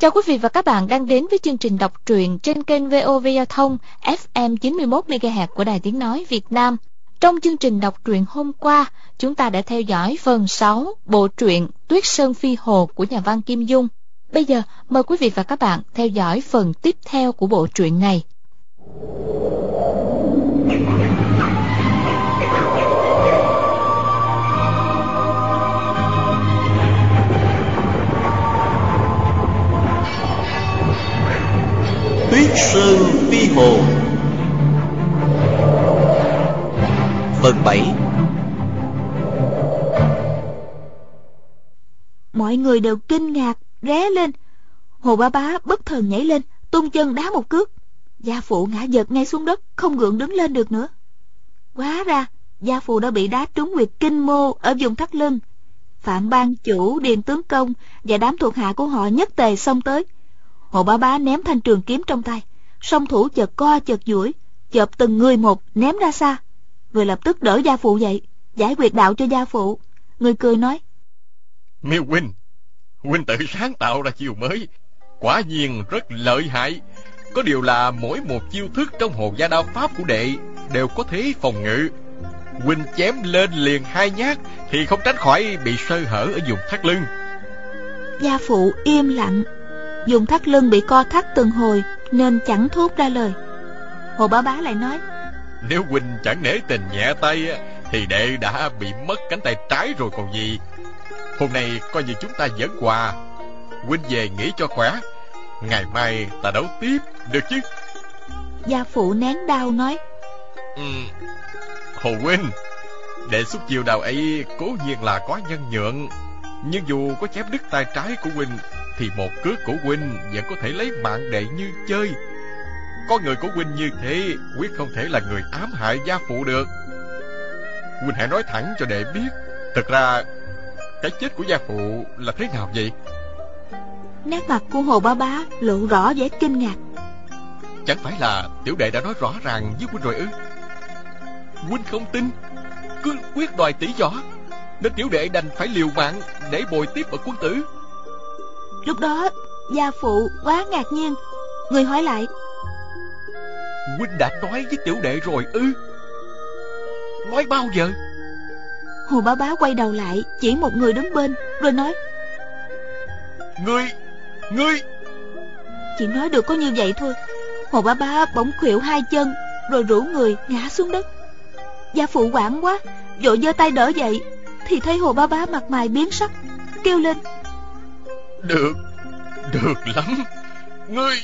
Chào quý vị và các bạn đang đến với chương trình đọc truyện trên kênh VOV Giao thông FM 91 MHz của Đài Tiếng nói Việt Nam. Trong chương trình đọc truyện hôm qua, chúng ta đã theo dõi phần 6 bộ truyện Tuyết Sơn Phi Hồ của nhà văn Kim Dung. Bây giờ, mời quý vị và các bạn theo dõi phần tiếp theo của bộ truyện này. Sơn Phi Hồ Phần 7 Mọi người đều kinh ngạc, ré lên. Hồ ba bá bất thần nhảy lên, tung chân đá một cước. Gia phụ ngã giật ngay xuống đất, không gượng đứng lên được nữa. Quá ra, gia phụ đã bị đá trúng huyệt kinh mô ở vùng thắt lưng. Phạm ban chủ, điền tướng công và đám thuộc hạ của họ nhất tề xông tới. Hồ bá bá ném thanh trường kiếm trong tay, song thủ chợt co chợt duỗi, chợp từng người một ném ra xa. Người lập tức đỡ gia phụ dậy, giải quyết đạo cho gia phụ. Người cười nói, Miêu huynh, huynh tự sáng tạo ra chiêu mới, quả nhiên rất lợi hại. Có điều là mỗi một chiêu thức trong hồ gia đao pháp của đệ đều có thế phòng ngự. Huynh chém lên liền hai nhát thì không tránh khỏi bị sơ hở ở vùng thắt lưng. Gia phụ im lặng, dùng thắt lưng bị co thắt từng hồi nên chẳng thốt ra lời. Hồ bá bá lại nói, Nếu huynh chẳng nể tình nhẹ tay thì đệ đã bị mất cánh tay trái rồi còn gì. Hôm nay coi như chúng ta dẫn quà. Huynh về nghỉ cho khỏe. Ngày mai ta đấu tiếp, được chứ? Gia phụ nén đau nói, Ừ. Hồ huynh, đệ xuất chiêu đào ấy cố nhiên là có nhân nhượng. Nhưng dù có chém đứt tay trái của huynh thì một cước của huynh vẫn có thể lấy mạng đệ như chơi. Có người của huynh như thế quyết không thể là người ám hại gia phụ được. Huynh hãy nói thẳng cho đệ biết, thực ra cái chết của gia phụ là thế nào vậy? nét mặt của hồ bá bá lộ rõ vẻ kinh ngạc. Chẳng phải là tiểu đệ đã nói rõ ràng với huynh rồi ư? Huynh không tin, cứ quyết đòi tỷ võ, nên tiểu đệ đành phải liều mạng để bồi tiếp ở quân tử. Lúc đó, gia phụ quá ngạc nhiên. Người hỏi lại, Huynh đã nói với tiểu đệ rồi ư? Nói bao giờ? hồ bá bá quay đầu lại, chỉ một người đứng bên, rồi nói, Ngươi, ngươi, chỉ nói được có như vậy thôi. Hồ bá bá bỗng khuỵu hai chân, rồi rủ người ngã xuống đất. Gia phụ quảng quá, vội giơ tay đỡ dậy, thì thấy hồ bá bá mặt mày biến sắc, kêu lên, được, được lắm. Ngươi,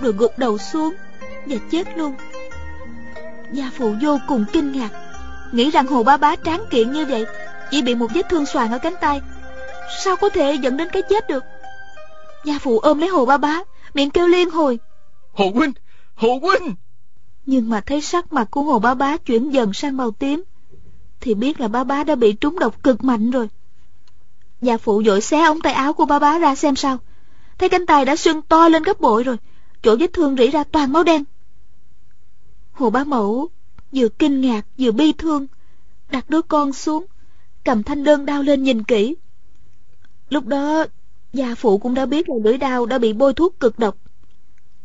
rồi gục đầu xuống và chết luôn. Gia phụ vô cùng kinh ngạc, nghĩ rằng hồ bá bá tráng kiện như vậy, chỉ bị một vết thương xoàn ở cánh tay, sao có thể dẫn đến cái chết được? Gia phụ ôm lấy hồ bá bá, miệng kêu liên hồi, Hồ huynh, Hồ huynh. nhưng mà thấy sắc mặt của hồ bá bá chuyển dần sang màu tím, thì biết là bá bá đã bị trúng độc cực mạnh rồi. Gia phụ vội xé ống tay áo của ba bá ra xem sao, thấy cánh tay đã sưng to lên gấp bội rồi, chỗ vết thương rỉ ra toàn máu đen. Hồ bá mẫu vừa kinh ngạc vừa bi thương, đặt đứa con xuống, cầm thanh đơn đau lên nhìn kỹ. Lúc đó, gia phụ cũng đã biết là lưỡi đao đã bị bôi thuốc cực độc.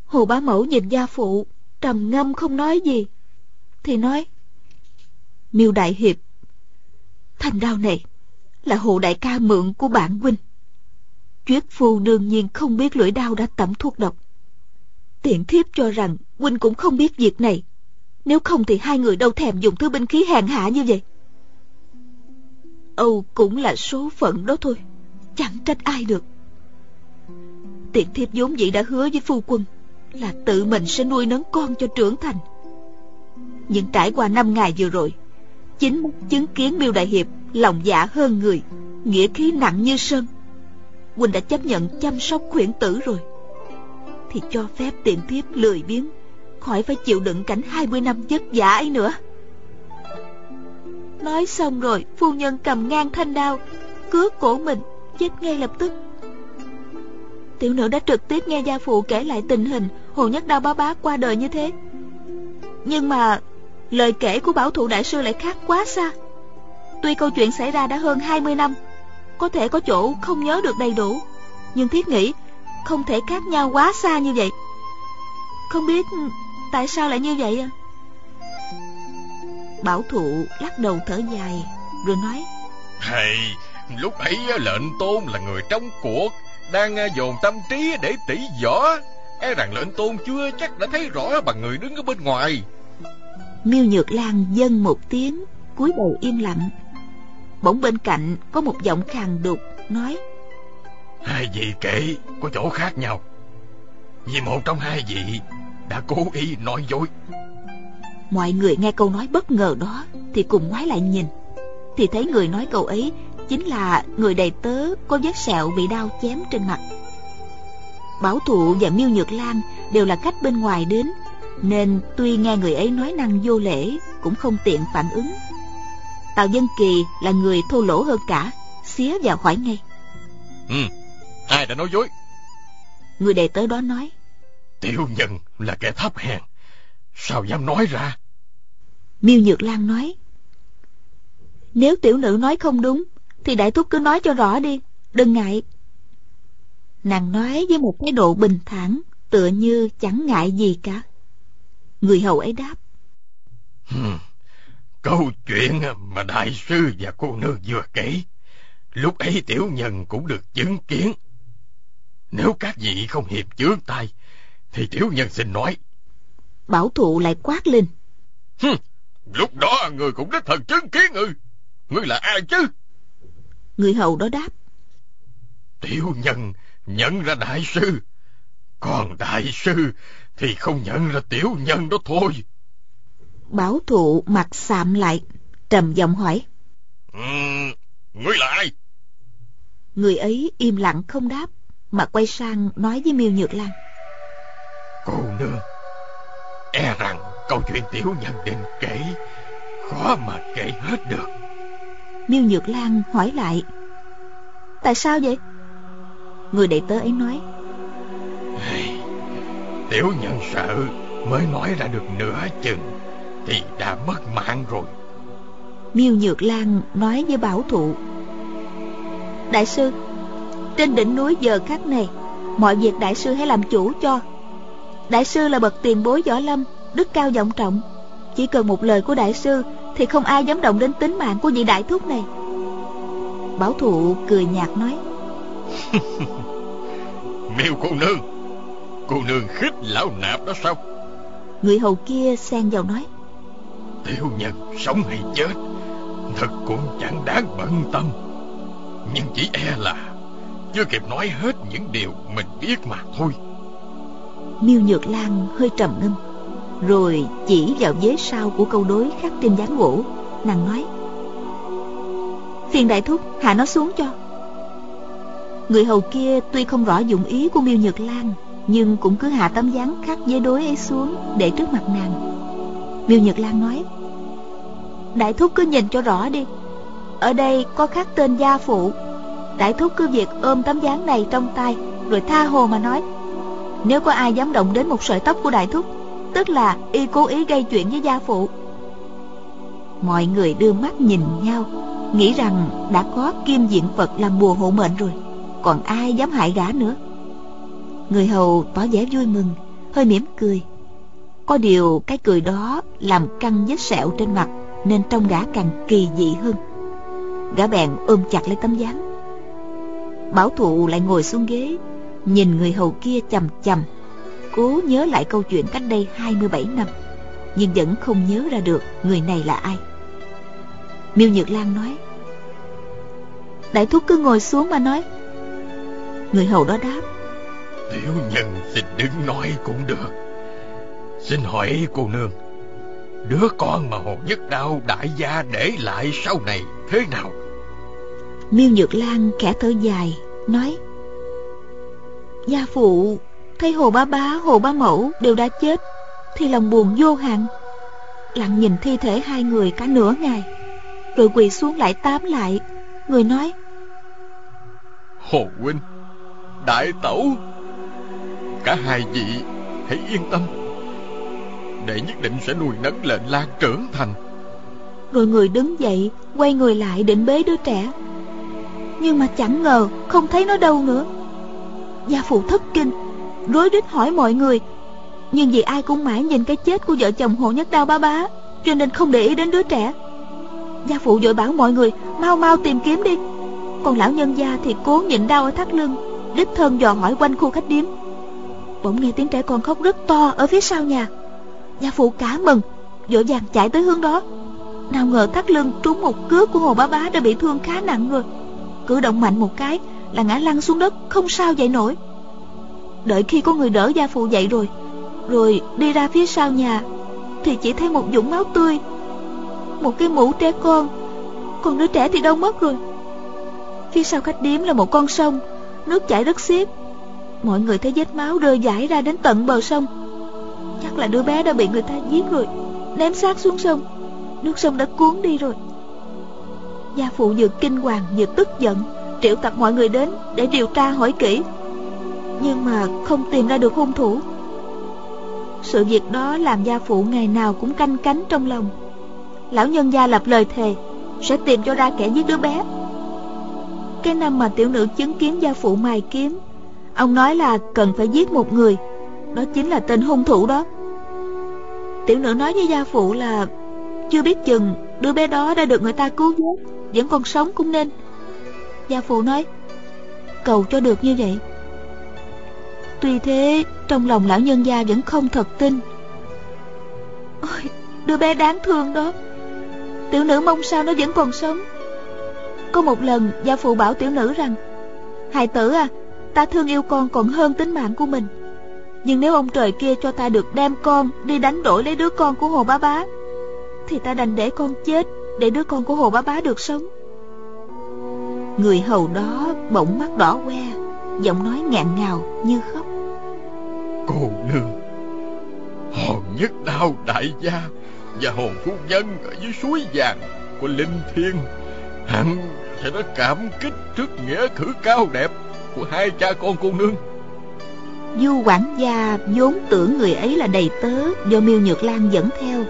Hồ bá mẫu nhìn gia phụ, trầm ngâm không nói gì, thì nói, Miêu Đại Hiệp, thanh đao này là hồ đại ca mượn của bạn huynh. Chuyết phu đương nhiên không biết lưỡi đao đã tẩm thuốc độc. Tiện thiếp cho rằng huynh cũng không biết việc này. Nếu không thì hai người đâu thèm dùng thứ binh khí hèn hạ như vậy. Âu cũng là số phận đó thôi. Chẳng trách ai được. Tiện thiếp vốn dĩ đã hứa với phu quân là tự mình sẽ nuôi nấng con cho trưởng thành. Nhưng trải qua năm ngày vừa rồi, chính chứng kiến Miêu Đại Hiệp lòng dạ hơn người, nghĩa khí nặng như sơn. Huynh đã chấp nhận chăm sóc khuyển tử rồi, thì cho phép tiện thiếp lười biếng, khỏi phải chịu đựng cảnh 20 năm vất vả ấy nữa. Nói xong rồi, phu nhân cầm ngang thanh đao, cướp cổ mình, chết ngay lập tức. Tiểu nữ đã trực tiếp nghe gia phụ kể lại tình hình Hồ Nhất Đao bá bá qua đời như thế. Nhưng mà lời kể của bảo thủ đại sư lại khác quá xa. Tuy câu chuyện xảy ra đã hơn 20 năm, có thể có chỗ không nhớ được đầy đủ, Nhưng thiết nghĩ Không thể khác nhau quá xa như vậy. Không biết Tại sao lại như vậy à? Bảo thụ lắc đầu thở dài Rồi nói Thầy Lúc ấy lệnh tôn là người trong cuộc Đang dồn tâm trí để tỉ võ. E rằng lệnh tôn chưa chắc đã thấy rõ bằng người đứng ở bên ngoài. Miêu Nhược Lan dâng một tiếng cúi đầu im lặng bỗng bên cạnh có một giọng khàn đục nói hai vị kể có chỗ khác nhau. Vì một trong hai vị đã cố ý nói dối. Mọi người nghe câu nói bất ngờ đó thì cùng ngoái lại nhìn. Thì thấy người nói câu ấy chính là người đầy tớ có vết sẹo bị đau chém trên mặt. Bảo thụ và miêu nhược lan đều là cách bên ngoài đến nên tuy nghe người ấy nói năng vô lễ cũng không tiện phản ứng tào dân kỳ là người thô lỗ hơn cả xía vào hỏi ngay. Ừ ai đã nói dối? Người đệ tớ đó nói. Tiểu nhân là kẻ thấp hèn sao dám nói ra? Miêu nhược lan nói. Nếu tiểu nữ nói không đúng thì đại thúc cứ nói cho rõ đi đừng ngại. Nàng nói với một thái độ bình thản tựa như chẳng ngại gì cả. Người hầu ấy đáp. Hmm. Câu chuyện mà đại sư và cô nương vừa kể lúc ấy tiểu nhân cũng được chứng kiến. Nếu các vị không hiệp chướng tay thì tiểu nhân xin nói. Bảo thụ lại quát lên. Lúc đó người cũng đích thần chứng kiến ư ngươi là ai chứ? Người hầu đó đáp. Tiểu nhân nhận ra đại sư. Còn đại sư thì không nhận ra tiểu nhân đó thôi bảo thụ mặt xạm lại. Trầm giọng hỏi. Ừ, ngươi là ai? Người ấy im lặng không đáp mà quay sang nói với miêu nhược lan. Cô nương e rằng câu chuyện tiểu nhân định kể khó mà kể hết được. Miêu nhược lan hỏi lại. Tại sao vậy? Người đệ tớ ấy nói. Tiểu nhân sợ mới nói ra được nửa chừng Thì đã mất mạng rồi. Miêu Nhược Lan nói với Bảo Thụ Đại sư Trên đỉnh núi giờ khắc này Mọi việc đại sư hãy làm chủ cho. Đại sư là bậc tiền bối võ lâm Đức cao vọng trọng. Chỉ cần một lời của đại sư Thì không ai dám động đến tính mạng của vị đại thúc này. Bảo Thụ cười nhạt nói Miêu cô nương Cô nương khích lão nạp đó sao? Người hầu kia xen vào nói Tiểu nhân sống hay chết, Thật cũng chẳng đáng bận tâm. Nhưng chỉ e là Chưa kịp nói hết những điều mình biết mà thôi. Miêu Nhược Lan hơi trầm ngâm, Rồi chỉ vào vế sau của câu đối khắc trên dáng gỗ. Nàng nói, Phiền đại thúc, hạ nó xuống cho. Người hầu kia tuy không rõ dụng ý của Miêu Nhược Lan, nhưng cũng cứ hạ tấm dáng khắc dế đối ấy xuống để trước mặt nàng miêu nhật lan nói. Đại thúc cứ nhìn cho rõ đi. Ở đây có khắc tên gia phụ. Đại thúc cứ việc ôm tấm dáng này trong tay, rồi tha hồ mà nói. Nếu có ai dám động đến một sợi tóc của đại thúc, tức là y cố ý gây chuyện với gia phụ. Mọi người đưa mắt nhìn nhau, nghĩ rằng đã có kim diện phật làm bùa hộ mệnh rồi, còn ai dám hại gã nữa. Người hầu tỏ vẻ vui mừng, Hơi mỉm cười. Có điều cái cười đó Làm căng vết sẹo trên mặt, Nên trông gã càng kỳ dị hơn. Gã bèn ôm chặt lấy tấm dáng Bảo thụ lại ngồi xuống ghế, Nhìn người hầu kia chầm chầm, Cố nhớ lại câu chuyện cách đây 27 năm, Nhưng vẫn không nhớ ra được Người này là ai. Miêu Nhược Lan nói, Đại thúc cứ ngồi xuống mà nói. Người hầu đó đáp, Tiểu nhân xin đứng nói cũng được Xin hỏi cô nương Đứa con mà Hồ Nhất Đao đại gia để lại sau này thế nào? Miêu Nhược Lan khẽ thở dài Nói Gia phụ Thấy Hồ Ba Bá, Hồ Ba Mẫu đều đã chết Thì lòng buồn vô hạn. Lặng nhìn thi thể hai người cả nửa ngày Rồi quỳ xuống lại tám lại Người nói Hồ Huynh Đại Tẩu cả hai vị hãy yên tâm Đệ nhất định sẽ nuôi nấng lệnh lan trưởng thành. Rồi người đứng dậy, Quay người lại định bế đứa trẻ. Nhưng mà chẳng ngờ, không thấy nó đâu nữa. Gia phụ thất kinh, Rối rít hỏi mọi người. Nhưng vì ai cũng mãi nhìn cái chết của vợ chồng hồ nhất đao bá bá, Cho nên không để ý đến đứa trẻ. Gia phụ vội bảo mọi người, Mau mau tìm kiếm đi. Còn lão nhân gia thì cố nhịn đau ở thắt lưng, Đích thân dò hỏi quanh khu khách điếm. Bỗng nghe tiếng trẻ con khóc rất to Ở phía sau nhà. Gia phụ cả mừng, Vội vàng chạy tới hướng đó. Nào ngờ thắt lưng trúng một cước của hồ bá bá Đã bị thương khá nặng rồi. Cử động mạnh một cái là ngã lăn xuống đất, Không sao dậy nổi. Đợi khi có người đỡ gia phụ dậy rồi Rồi đi ra phía sau nhà, Thì chỉ thấy một dũng máu tươi, Một cái mũ trẻ con. Còn đứa trẻ thì đâu mất rồi. Phía sau khách điếm là một con sông, Nước chảy rất xiết. Mọi người thấy vết máu rơi dãi ra đến tận bờ sông. Chắc là đứa bé đã bị người ta giết rồi, Ném xác xuống sông. Nước sông đã cuốn đi rồi. Gia phụ vừa kinh hoàng vừa tức giận, Triệu tập mọi người đến để điều tra hỏi kỹ. Nhưng mà không tìm ra được hung thủ. Sự việc đó làm gia phụ ngày nào cũng canh cánh trong lòng. Lão nhân gia lập lời thề, Sẽ tìm cho ra kẻ giết đứa bé. Cái năm mà tiểu nữ chứng kiến gia phụ mài kiếm, Ông nói là cần phải giết một người. Đó chính là tên hung thủ đó. Tiểu nữ nói với gia phụ là, Chưa biết chừng đứa bé đó đã được người ta cứu vớt, Vẫn còn sống cũng nên. Gia phụ nói, Cầu cho được như vậy. Tuy thế, Trong lòng lão nhân gia vẫn không thật tin. Ôi, Đứa bé đáng thương đó. Tiểu nữ mong sao nó vẫn còn sống. Có một lần, gia phụ bảo tiểu nữ rằng, Hài tử à Ta thương yêu con còn hơn tính mạng của mình. Nhưng nếu ông trời kia cho ta được đem con Đi đánh đổi lấy đứa con của Hồ Bá Bá, Thì ta đành để con chết Để đứa con của Hồ Bá Bá được sống. Người hầu đó bỗng mắt đỏ que Giọng nói ngạn ngào như khóc. Cô nương Hòn nhất đao đại gia Và hồn phu nhân ở dưới suối vàng Của linh thiên, hẳn sẽ đã cảm kích trước nghĩa cử cao đẹp Của hai cha con cô nương. Du quản gia vốn tưởng người ấy là đầy tớ Do miêu nhược lan dẫn theo.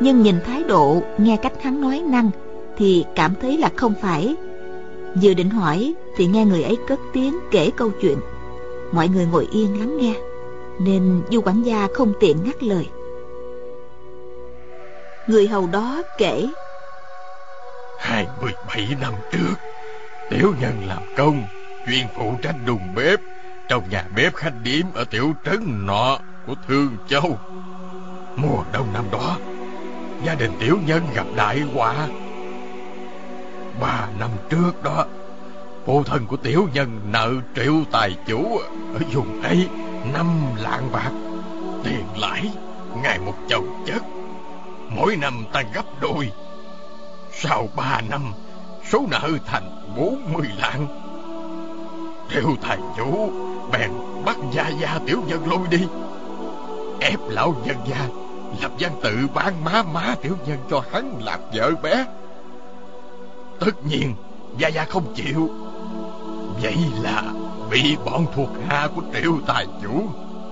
Nhưng nhìn thái độ, Nghe cách hắn nói năng, Thì cảm thấy là không phải. Vừa định hỏi, thì nghe người ấy cất tiếng kể câu chuyện. Mọi người ngồi yên lắng nghe, Nên du quản gia không tiện ngắt lời. Người hầu đó kể. 27 năm trước, Tiểu nhân làm công, Chuyên phụ trách đùng bếp. Trong nhà bếp khách điếm ở tiểu trấn nọ Của Thương Châu. Mùa đông năm đó, Gia đình tiểu nhân gặp đại họa. Ba năm trước đó, Phụ thân của tiểu nhân nợ triệu tài chủ Ở vùng ấy Năm lạng bạc Tiền lãi, Ngày một chồng chất. Mỗi năm tăng gấp đôi. Sau ba năm, Số nợ thành bốn mươi lạng. Triệu tài chủ, Bèn bắt gia gia tiểu nhân lôi đi. Ép lão nhân gia Lập văn tự ban má má tiểu nhân cho hắn làm vợ bé. Tất nhiên, Gia Gia không chịu. Vậy là bị bọn thuộc hạ của triệu tài chủ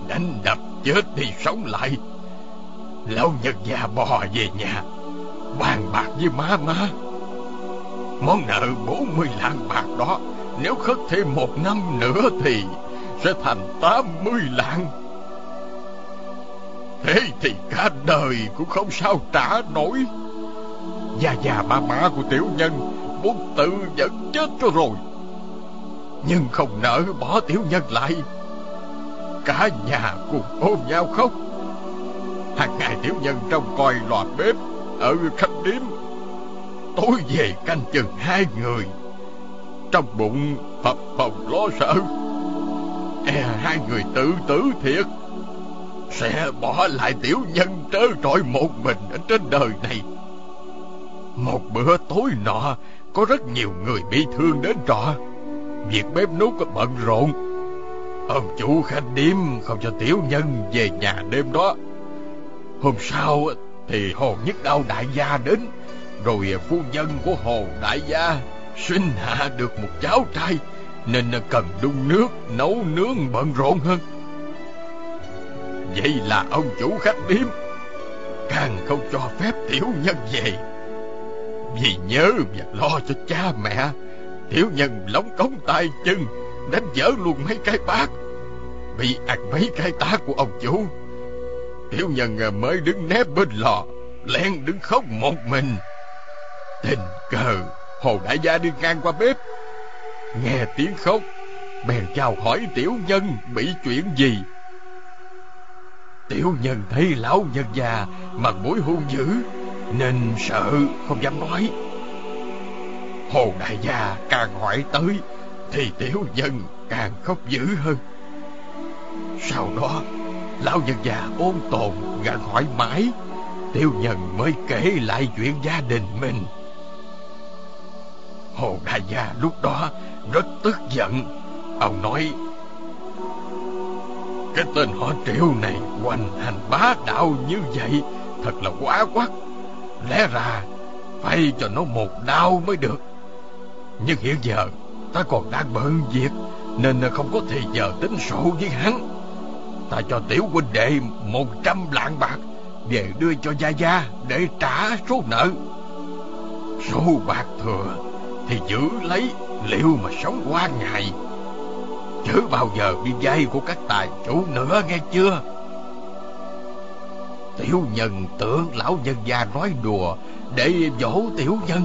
Đánh đập chết đi sống lại. Lão nhân gia bò về nhà, Bàn bạc với má má. Món nợ 40 lạng bạc đó nếu khất thêm một năm nữa thì Sẽ thành 80 lạng. Thế thì cả đời cũng không sao trả nổi. Gia già ba má của tiểu nhân Muốn tự vẫn chết cho rồi. Nhưng không nỡ bỏ tiểu nhân lại. Cả nhà cùng ôm nhau khóc. Hàng ngày tiểu nhân trong coi lò bếp Ở khách điếm. Tối về canh chừng hai người. Trong bụng phập phồng lo sợ. E hai người tự tử thiệt. Sẽ bỏ lại tiểu nhân trơ trọi một mình ở trên đời này. Một bữa tối nọ, Có rất nhiều người bị thương đến trọ. Việc bếp nút bận rộn. Ông chủ khanh điếm Không cho tiểu nhân về nhà đêm đó. Hôm sau Thì Hồ Nhất đau đại gia đến, Rồi phu nhân của Hồ đại gia Sinh hạ được một cháu trai, Nên cần đun nước, Nấu nướng bận rộn hơn. Vậy là ông chủ khách điếm, Càng không cho phép tiểu nhân về. Vì nhớ và lo cho cha mẹ, Tiểu nhân lóng cống tay chân, đánh dở luôn mấy cái bát. Bị ăn mấy cái tá của ông chủ, Tiểu nhân mới đứng nép bên lò, Lén đứng khóc một mình. Tình cờ Hồ đại gia đi ngang qua bếp. Nghe tiếng khóc, Bèn chào hỏi tiểu nhân bị chuyện gì. Tiểu nhân thấy lão nhân già Mặt mũi hung dữ, Nên sợ không dám nói. Hồ đại gia càng hỏi tới, Thì tiểu nhân càng khóc dữ hơn. Sau đó, Lão nhân già ôn tồn gặn hỏi mãi. Tiểu nhân mới kể lại chuyện gia đình mình. Hồ đại gia lúc đó rất tức giận. Ông nói, Cái tên họ triệu này hoành hành bá đạo như vậy, Thật là quá quắc. Lẽ ra phải cho nó một đau mới được. Nhưng hiện giờ ta còn đang bận việc, Nên không có thời giờ tính sổ với hắn. Ta cho tiểu huynh đệ một trăm lạng bạc, Về đưa cho Gia Gia để trả số nợ. Số bạc thừa thì giữ lấy liệu mà sống qua ngày. Chớ bao giờ đi dây của các tài chủ nữa, nghe chưa? Tiểu nhân tưởng lão nhân gia nói đùa, Để dỗ tiểu nhân.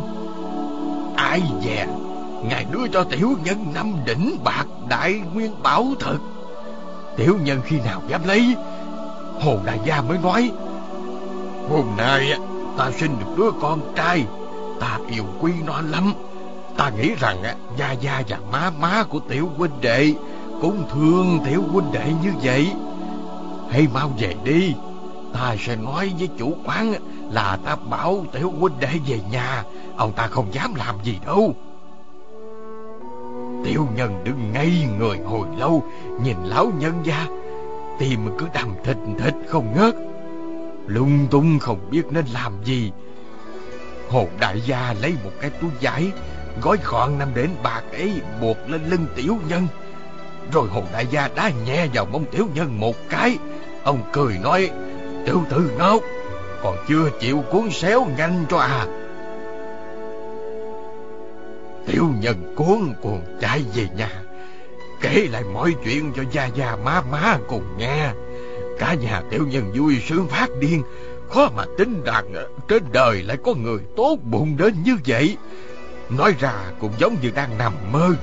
Ai dè, Ngài đưa cho tiểu nhân năm đỉnh bạc đại nguyên bảo thật Tiểu nhân khi nào dám lấy, Hồ đại gia mới nói, Hôm nay ta sinh được đứa con trai, Ta yêu quý nó lắm. Ta nghĩ rằng Gia Gia và má má của tiểu huynh đệ Cũng thương tiểu huynh đệ như vậy. Hãy mau về đi. Ta sẽ nói với chủ quán Là ta bảo tiểu huynh đệ về nhà. Ông ta không dám làm gì đâu. Tiểu nhân đứng ngay người hồi lâu, Nhìn lão nhân gia. Tim cứ đầm thịt thịt không ngớt. Lung tung không biết nên làm gì. Hồ đại gia lấy một cái túi vải Gói gọn năm đến bạc ấy buộc lên lưng tiểu nhân. Rồi hồ đại gia đá nhẹ vào mông tiểu nhân một cái. Ông cười nói, Tiểu tử ngốc Còn chưa chịu cuốn xéo nhanh cho à. Tiểu nhân cuốn cuồng chạy về nhà, Kể lại mọi chuyện cho gia gia má má cùng nghe. Cả nhà tiểu nhân vui sướng phát điên, Khó mà tính rằng trên đời lại có người tốt bụng đến như vậy. Nói ra cũng giống như đang nằm mơ.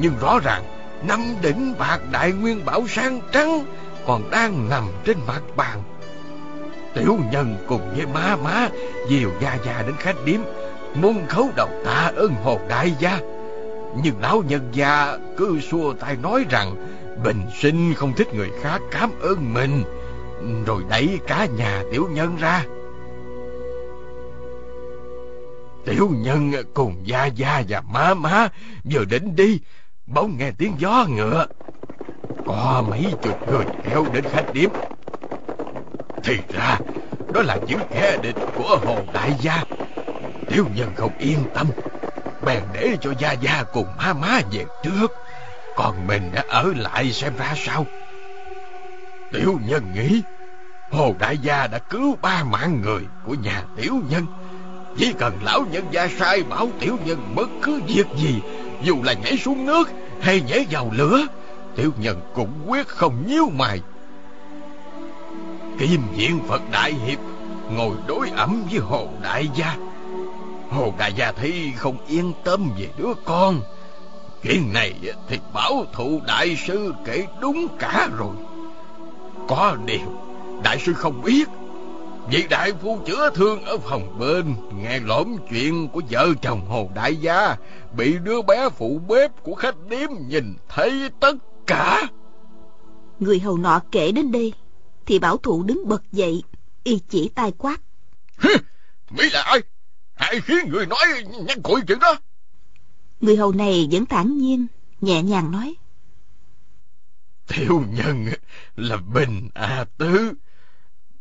Nhưng rõ ràng, Năm đỉnh bạc đại nguyên bảo sang trắng Còn đang nằm trên mặt bàn. Tiểu nhân cùng với má má, Dìu gia gia đến khách điếm Muốn khấu đầu tạ ơn hồ đại gia. Nhưng lão nhân gia cứ xua tay nói rằng, Bình sinh không thích người khác cảm ơn mình. Rồi đẩy cả nhà tiểu nhân ra. Tiểu nhân cùng Gia Gia và má má vừa định đi, bỗng nghe tiếng gió ngựa. Có mấy chục người theo đến khách điếm. Thì ra, đó là những kẻ địch của Hồ Đại Gia. Tiểu nhân không yên tâm, bèn để cho Gia Gia cùng má má về trước. Còn mình đã ở lại xem ra sao. Tiểu nhân nghĩ, Hồ Đại Gia đã cứu ba mạng người của nhà tiểu nhân chỉ cần lão nhân gia sai bảo tiểu nhân bất cứ việc gì, Dù là nhảy xuống nước hay nhảy vào lửa, Tiểu nhân cũng quyết không nhíu mày. Kim diện Phật Đại Hiệp Ngồi đối ẩm với Hồ Đại Gia. Hồ Đại Gia thấy không yên tâm về đứa con. Chuyện này thì bảo thụ đại sư kể đúng cả rồi. Có điều, Đại sư không biết Vị đại phu chữa thương ở phòng bên Nghe lộm chuyện của vợ chồng Hồ Đại Gia Bị đứa bé phụ bếp của khách điếm nhìn thấy tất cả. Người hầu nọ kể đến đây Thì bảo thụ đứng bật dậy Y chỉ tay quát. Mỹ là ai? Hãy khiến người nói nhắc cội chuyện đó. Người hầu này vẫn thản nhiên Nhẹ nhàng nói. Tiểu nhân là Bình A Tứ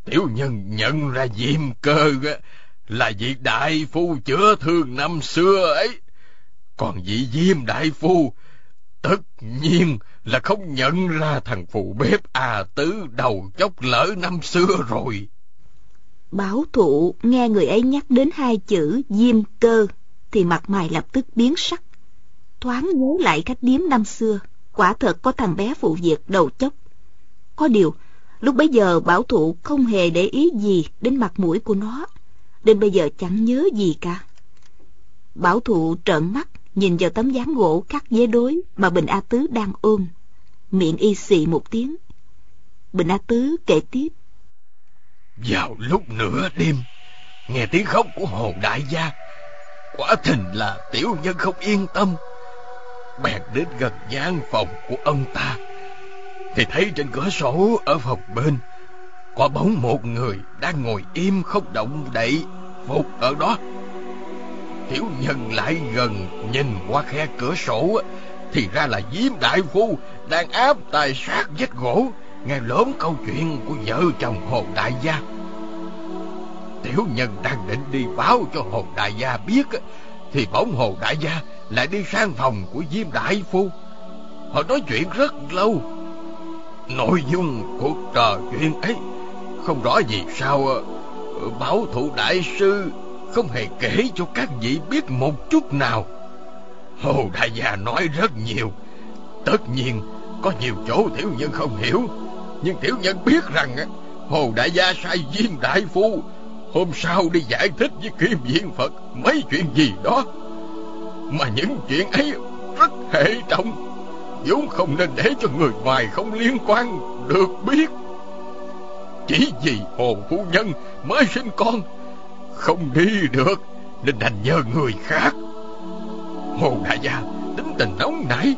Tiểu nhân nhận ra diêm cơ là vị đại phu chữa thương năm xưa ấy. Còn vị diêm đại phu tất nhiên là không nhận ra thằng phụ bếp à tứ đầu chốc lỡ năm xưa rồi. Bảo thụ nghe người ấy nhắc đến hai chữ diêm cơ thì mặt mày lập tức biến sắc. Thoáng nhớ lại cách điếm năm xưa, quả thật có thằng bé phụ việc đầu chốc. Có điều, lúc bấy giờ bảo thụ không hề để ý gì đến mặt mũi của nó, đến bây giờ chẳng nhớ gì cả. Bảo thụ trợn mắt nhìn vào tấm dáng gỗ cắt dế đối mà Bình A Tứ đang ôm. Miệng y xì một tiếng. Bình A Tứ kể tiếp. Vào lúc nửa đêm, nghe tiếng khóc của Hồ Đại Gia, quả thình là tiểu nhân không yên tâm. Bèn đến gần gian phòng của ông ta, thì thấy trên cửa sổ ở phòng bên, có bóng một người đang ngồi im không động đậy, phục ở đó. Tiểu nhân lại gần nhìn qua khe cửa sổ, thì ra là Diêm Đại Phu đang áp tài sát vết gỗ, nghe lớn câu chuyện của vợ chồng Hồ Đại Gia. Tiểu nhân đang định đi báo cho Hồ Đại Gia biết Thì bỗng Hồ Đại Gia lại đi sang phòng của Diêm Đại Phu Họ nói chuyện rất lâu Nội dung cuộc trò chuyện ấy. Không rõ vì sao ờ, Bảo thủ đại sư Không hề kể cho các vị biết một chút nào. Hồ Đại Gia nói rất nhiều. Tất nhiên Có nhiều chỗ tiểu nhân không hiểu. Nhưng tiểu nhân biết rằng ờ, Hồ Đại Gia sai viên Đại Phu Hôm sau đi giải thích với Kim Viên Phật mấy chuyện gì đó. Mà những chuyện ấy rất hệ trọng, vốn không nên để cho người ngoài không liên quan được biết. Chỉ vì Hồ Phu Nhân mới sinh con, không đi được nên đành nhờ người khác. Hồ Đại Gia tính tình nóng nảy,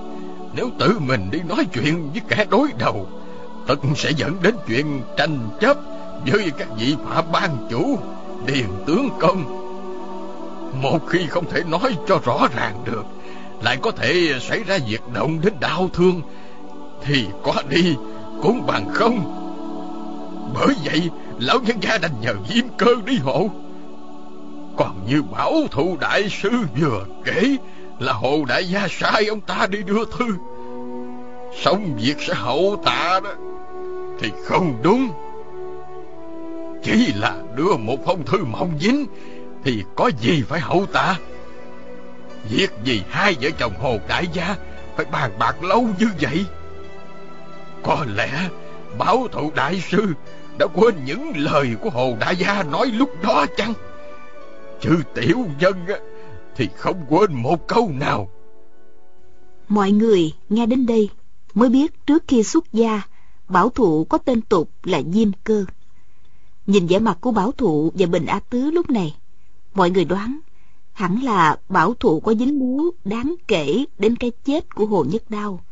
nếu tự mình đi nói chuyện với kẻ đối đầu, tất sẽ dẫn đến chuyện tranh chấp với các vị phạm ban chủ điền tướng công một khi không thể nói cho rõ ràng được lại có thể xảy ra việc động đến đau thương, thì có đi cũng bằng không. Bởi vậy, lão nhân gia đành nhờ diêm cơ đi hộ. Còn như bảo thụ đại sư vừa kể, là hồ đại gia sai ông ta đi đưa thư. Xong việc sẽ hậu tạ đó, thì không đúng. Chỉ là đưa một phong thư mỏng dính, Thì có gì phải hậu tạ? Việc gì hai vợ chồng Hồ Đại Gia Phải bàn bạc lâu như vậy. Có lẽ Bảo thụ đại sư Đã quên những lời của Hồ Đại Gia nói lúc đó chăng? Chứ tiểu nhân Thì không quên một câu nào. Mọi người nghe đến đây Mới biết trước khi xuất gia Bảo thụ có tên tục là Diêm Cơ. Nhìn vẻ mặt của bảo thụ và Bình A Tứ lúc này, mọi người đoán hẳn là bảo thủ có dính líu đáng kể đến cái chết của Hồ Nhất Đao.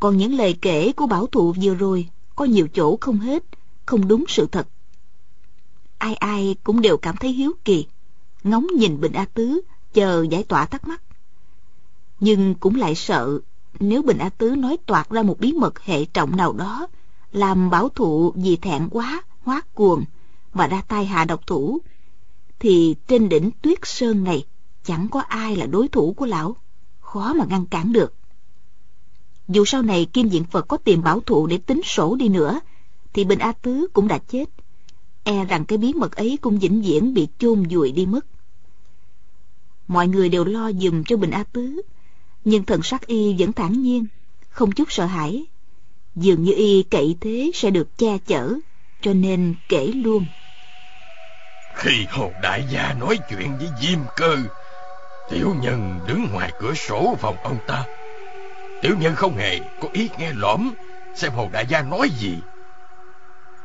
Còn những lời kể của bảo thụ vừa rồi có nhiều chỗ không hết, không đúng sự thật. Ai ai cũng đều cảm thấy hiếu kỳ, ngóng nhìn Bình A Tứ, chờ giải tỏa thắc mắc. Nhưng cũng lại sợ nếu Bình A Tứ nói toạc ra một bí mật hệ trọng nào đó, làm bảo thụ vì thẹn quá, hóa cuồng, mà ra tay hạ độc thủ, thì trên đỉnh tuyết sơn này chẳng có ai là đối thủ của lão, khó mà ngăn cản được. Dù sau này Kim Diện Phật có tìm bảo thụ để tính sổ đi nữa, thì Bình A Tứ cũng đã chết. E rằng cái bí mật ấy cũng vĩnh viễn bị chôn vùi đi mất. Mọi người đều lo dùm cho Bình A Tứ, nhưng thần sắc y vẫn thản nhiên, không chút sợ hãi. Dường như y cậy thế sẽ được che chở, cho nên kể luôn. Khi Hồ Đại Gia nói chuyện với Diêm Cơ, Tiểu Nhân đứng ngoài cửa sổ phòng ông ta. Tiểu Nhân không hề có ý nghe lõm xem Hồ Đại Gia nói gì.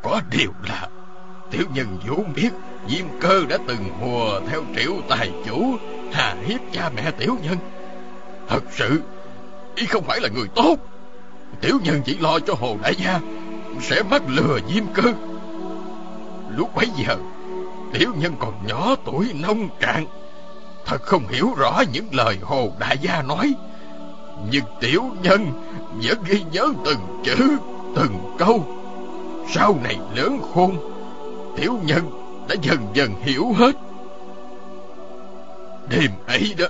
Có điều là Tiểu Nhân vốn biết Diêm Cơ đã từng hùa theo triệu tài chủ hà hiếp cha mẹ Tiểu Nhân. Thật sự, ý không phải là người tốt. Tiểu Nhân chỉ lo cho Hồ Đại Gia sẽ mắc lừa Diêm Cơ. Lúc bấy giờ Tiểu nhân còn nhỏ tuổi nông cạn. Thật không hiểu rõ những lời Hồ Đại Gia nói. Nhưng tiểu nhân vẫn ghi nhớ từng chữ, Từng câu. Sau này lớn khôn, Tiểu nhân đã dần dần hiểu hết. Đêm ấy đó,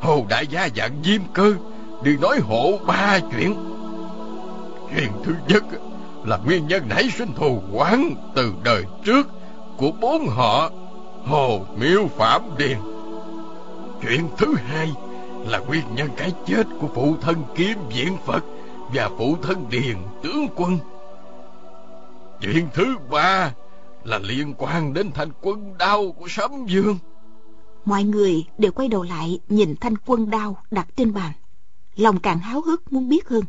Hồ Đại Gia dặn Diêm Cơ Đi nói hộ ba chuyện. Chuyện thứ nhất Là nguyên nhân nảy sinh thù quán Từ đời trước của bốn họ Hồ Miêu Phạm Điền. Chuyện thứ hai là nguyên nhân cái chết của phụ thân Kim Diện Phật và phụ thân Điền tướng quân. Chuyện thứ ba là liên quan đến thanh quân đao của Sấm Dương. Mọi người đều quay đầu lại nhìn thanh quân đao đặt trên bàn. Lòng càng háo hức muốn biết hơn.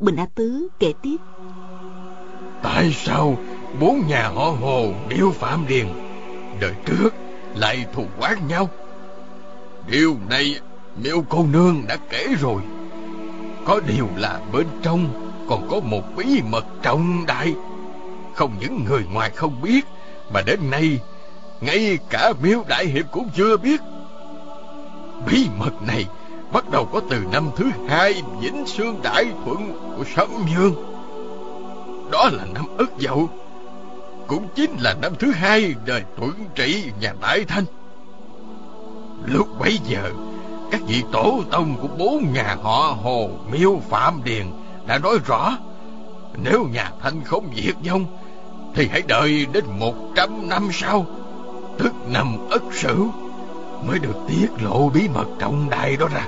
Bình A Tứ kể tiếp. Tại sao bốn nhà họ Hồ Điêu Phạm Điền đời trước lại thù oán nhau? Điều này miêu cô nương đã kể rồi. Có điều là bên trong còn có một bí mật trọng đại. Không những người ngoài không biết, mà đến nay ngay cả miêu đại hiệp cũng chưa biết. Bí mật này bắt đầu có từ năm thứ hai Vĩnh Sương Đại Thuận của Sấm Dương. Đó là năm Ất Dậu, cũng chính là năm thứ hai đời tuẩn trị nhà Đại Thanh. Lúc bấy giờ, các vị tổ tông của bốn nhà họ Hồ Miêu Phạm Điền đã nói rõ nếu nhà Thanh không diệt vong thì hãy đợi đến một trăm năm sau tức năm Ất Sửu mới được tiết lộ bí mật trọng đại đó ra.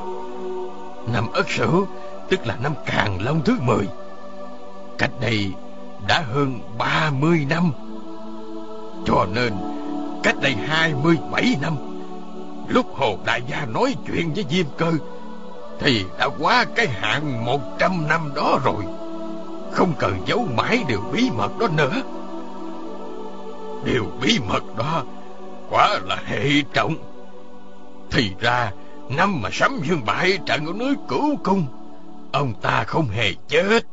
Năm Ất Sửu tức là năm Càng Long thứ mười Cách đây đã hơn ba mươi năm. Cho nên cách đây hai mươi bảy năm lúc Hồ Đại Gia nói chuyện với Diêm Cơ thì đã quá cái hạn một trăm năm đó rồi. Không cần giấu mãi điều bí mật đó nữa. Điều bí mật đó quả là hệ trọng. Thì ra, năm mà sấm dương bại trận ở núi Cửu Cung, ông ta không hề chết.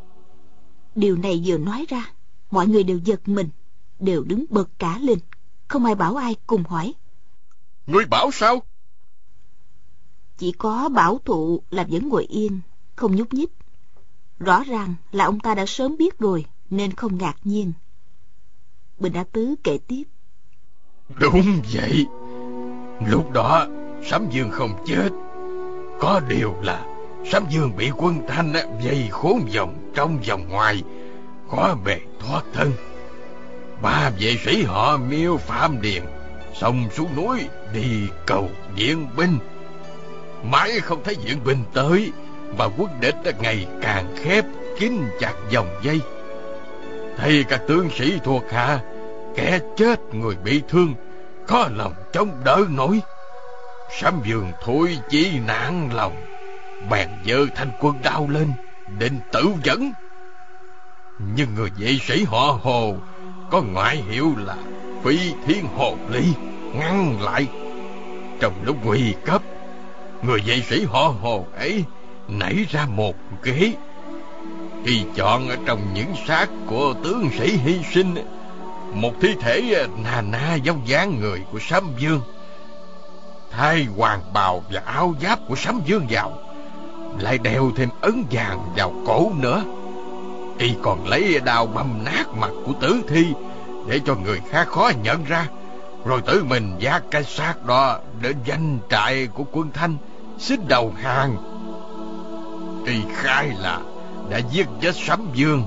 Điều này vừa nói ra, mọi người đều giật mình, đều đứng bật cả lên, không ai bảo ai cùng hỏi. Ngươi bảo sao? Chỉ có bảo thụ là vẫn ngồi yên, không nhúc nhích. Rõ ràng là ông ta đã sớm biết rồi, nên không ngạc nhiên. Bình A Tứ kể tiếp. Đúng vậy. Lúc đó, Sám Dương không chết. Có điều là Sám Dương bị quân Thanh dây khốn vòng trong vòng ngoài, khó bề thoát thân. Ba vệ sĩ họ miêu phạm điền, xông xuống núi đi cầu viện binh. Mãi không thấy viện binh tới, và quân địch ngày càng khép kín chặt dòng dây. Thấy các tướng sĩ thuộc hạ kẻ chết người bị thương có lòng chống đỡ nổi sám giường thôi chỉ nản lòng bèn dơ thanh quân đao lên định tự dẫn nhưng người vệ sĩ họ hồ có ngoại hiệu là phi thiên hồ ly ngăn lại. Trong lúc nguy cấp, người vệ sĩ họ hồ ấy nảy ra một kế. Khi chọn ở trong những xác của tướng sĩ hy sinh, một thi thể nà na giống dáng người của sấm Dương. Thay hoàng bào và áo giáp của sấm Dương vào, Lại đeo thêm ấn vàng vào cổ nữa. Y còn lấy đào bầm nát mặt của tử thi Để cho người khác khó nhận ra. Rồi tự mình giác cái xác đó Đến danh trại của quân Thanh Xin đầu hàng. Y khai là Đã giết chết sấm Dương,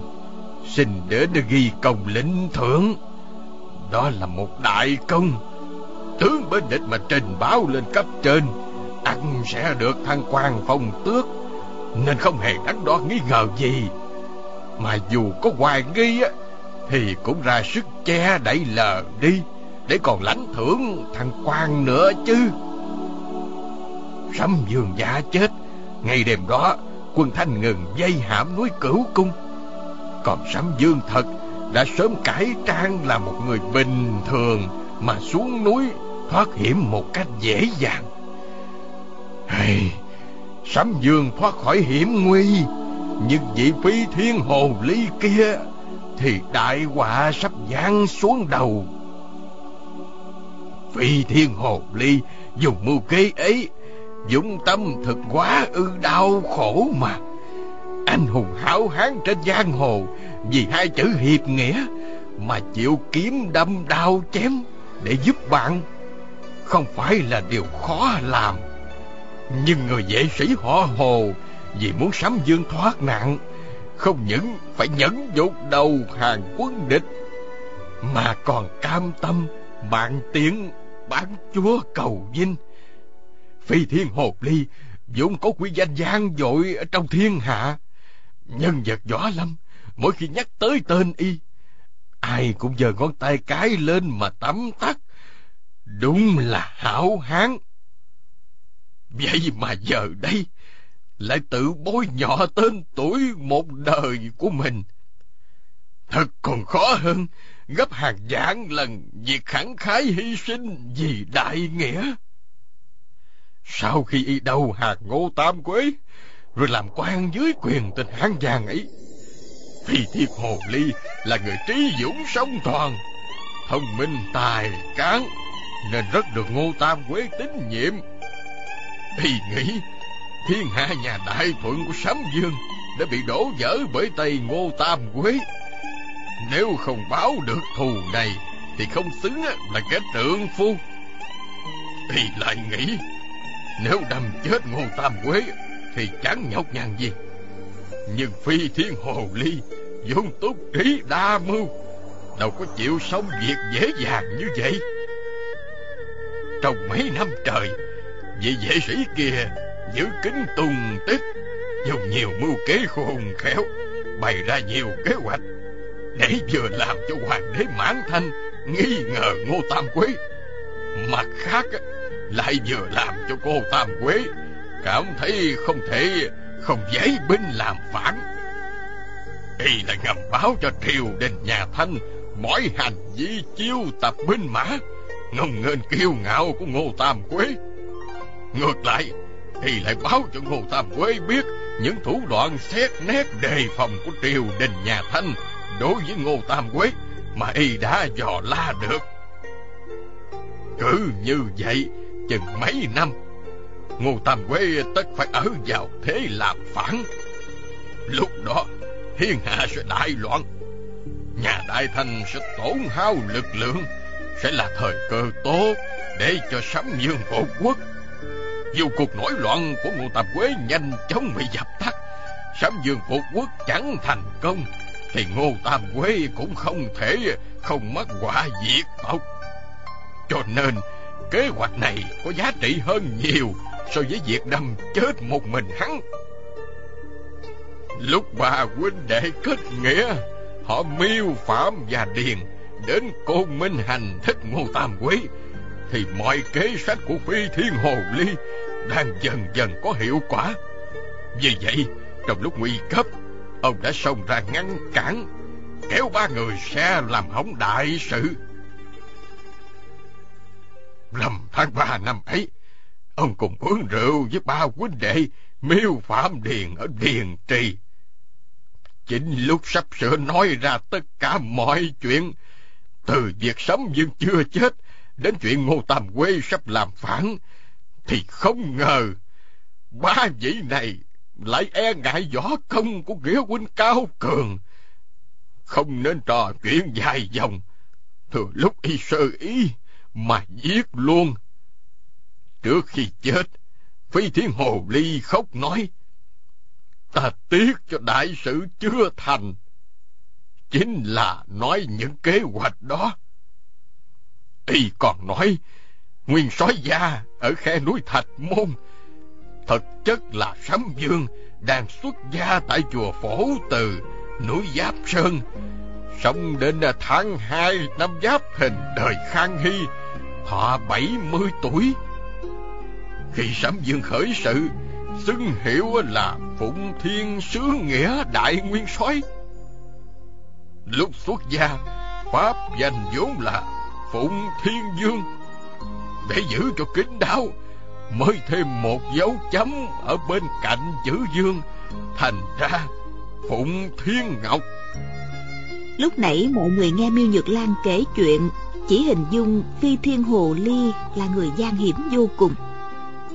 Xin để được ghi công lĩnh thưởng. Đó là một đại công. Tướng bên địch mà trình báo lên cấp trên ắt sẽ được thăng quan phong tước, Nên không hề đắn đo nghi ngờ gì. Mà dù có hoài nghi á Thì cũng ra sức che đẩy lờ đi Để còn lãnh thưởng thằng quan nữa chứ. Sâm dương giả chết Ngày đêm đó Quân thanh ngừng dây hãm núi cửu cung. Còn sấm dương thật đã sớm cải trang là một người bình thường mà xuống núi thoát hiểm một cách dễ dàng. Hay, Sấm Dương thoát khỏi hiểm nguy, nhưng vị phi thiên hồ ly kia thì đại họa sắp giáng xuống đầu. Phi thiên hồ ly dùng mưu kế ấy, dũng tâm thật quá ư đau khổ mà. Anh hùng hảo hán trên giang hồ vì hai chữ hiệp nghĩa mà chịu kiếm đâm đao chém để giúp bạn không phải là điều khó làm nhưng người vệ sĩ họ hồ vì muốn sắm dương thoát nạn không những phải nhẫn nhục đầu hàng quân địch mà còn cam tâm bạn tiếng bán chúa cầu vinh phi thiên hột ly vốn có quy danh gian dội ở trong thiên hạ Nhân vật võ lâm, mỗi khi nhắc tới tên y, ai cũng giơ ngón tay cái lên mà tắm tắt. Đúng là hảo hán. Vậy mà giờ đây, lại tự bôi nhọ tên tuổi một đời của mình. Thật còn khó hơn gấp hàng vạn lần việc khẳng khái hy sinh vì đại nghĩa. Sau khi y đầu hạt ngô tam quế, rồi làm quan dưới quyền tình hán Giang ấy, Phi thiệt Hồ Ly là người trí dũng song toàn, thông minh tài cán, nên rất được Ngô Tam Quế tín nhiệm. Y nghĩ thiên hạ nhà đại thuận của Sấm Dương đã bị đổ vỡ bởi tay Ngô Tam Quế. Nếu không báo được thù này thì không xứng là kẻ trượng phu. thì lại nghĩ nếu đâm chết Ngô Tam Quế thì chẳng nhọc nhằn gì. Nhưng Phi Thiên Hồ Ly vốn túc trí đa mưu, đâu có chịu sống việc dễ dàng như vậy. Trong mấy năm trời, vị vệ sĩ kia giữ kính tùng tích, dùng nhiều mưu kế khôn khéo, bày ra nhiều kế hoạch. Để vừa làm cho hoàng đế mãn thanh nghi ngờ ngô tam quế. Mặt khác lại vừa làm cho cô tam quế cảm thấy không thể không dễ binh làm phản. Y lại ngầm báo cho triều đình nhà thanh mọi hành vi chiêu tập binh mã ngông nghênh kiêu ngạo của ngô tam quế. Ngược lại thì lại báo cho ngô tam quế biết những thủ đoạn xét nét đề phòng của triều đình nhà thanh đối với ngô tam quế mà y đã dò la được. Cứ như vậy, chừng mấy năm, ngô tam quế tất phải ở vào thế làm phản. Lúc đó, thiên hạ sẽ đại loạn, nhà đại thanh sẽ tổn hao lực lượng, sẽ là thời cơ tốt để cho sấm dương hộ quốc dù cuộc nổi loạn của ngô tam quế nhanh chóng bị dập tắt sấm dương phục quốc chẳng thành công thì ngô tam quế cũng không thể không mất quả diệt tộc cho nên kế hoạch này có giá trị hơn nhiều so với việc đâm chết một mình hắn Lúc bà huynh đệ kết nghĩa, họ miêu phạm và điền đến côn minh hành thích ngô tam Quế thì mọi kế sách của phi thiên hồ ly đang dần dần có hiệu quả. Vì vậy, trong lúc nguy cấp, ông đã xông ra ngăn cản, kéo ba người xe làm hỏng đại sự. Rằm tháng ba năm ấy, ông cùng uống rượu với ba huynh đệ miêu phạm điền ở điền trì Chính lúc sắp sửa nói ra tất cả mọi chuyện, từ việc sấm nhưng chưa chết đến chuyện Ngô Tam Quê sắp làm phản, thì không ngờ ba vị này lại e ngại võ công của nghĩa huynh cao cường. Không nên trò chuyện dài dòng, thừa lúc y sơ ý mà giết luôn. Trước khi chết, Phi Thiên Hồ Ly khóc nói, Ta tiếc cho đại sự chưa thành. Chính là nói những kế hoạch đó thì còn nói, nguyên sói gia ở khe núi Thạch Môn, thực chất là Sấm Dương đang xuất gia tại chùa Phổ Từ, núi Giáp Sơn, sống đến tháng hai năm Giáp hình đời Khang Hy, thọ 70 tuổi. Khi Sấm Dương khởi sự, xưng hiệu là Phụng Thiên Sứ Nghĩa Đại Nguyên soái Lúc xuất gia, Pháp danh vốn là Phụng Thiên Dương. Để giữ cho kính đáo, mới thêm một dấu chấm ở bên cạnh chữ Dương, thành ra Phụng Thiên Ngọc. Lúc nãy mọi người nghe Miêu Nhược Lan kể chuyện, chỉ hình dung Phi Thiên Hồ Ly là người gian hiểm vô cùng.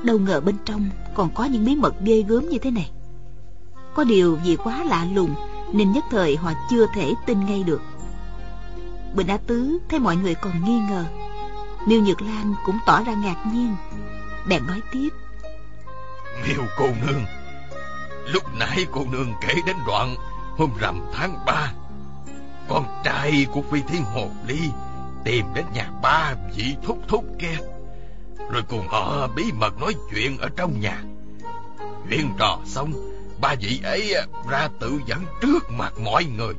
Đâu ngờ bên trong còn có những bí mật ghê gớm như thế này có điều vì quá lạ lùng nên nhất thời họ chưa thể tin ngay được bình a tứ thấy mọi người còn nghi ngờ. Miêu nhược lan cũng tỏ ra ngạc nhiên. Bèn nói tiếp. Miêu cô nương, lúc nãy cô nương kể đến đoạn hôm rằm tháng ba, con trai của phi thiên hồ ly tìm đến nhà ba vị thúc thúc kia, rồi cùng họ bí mật nói chuyện ở trong nhà. Chuyện trò xong, ba vị ấy ra tự dẫn trước mặt mọi người.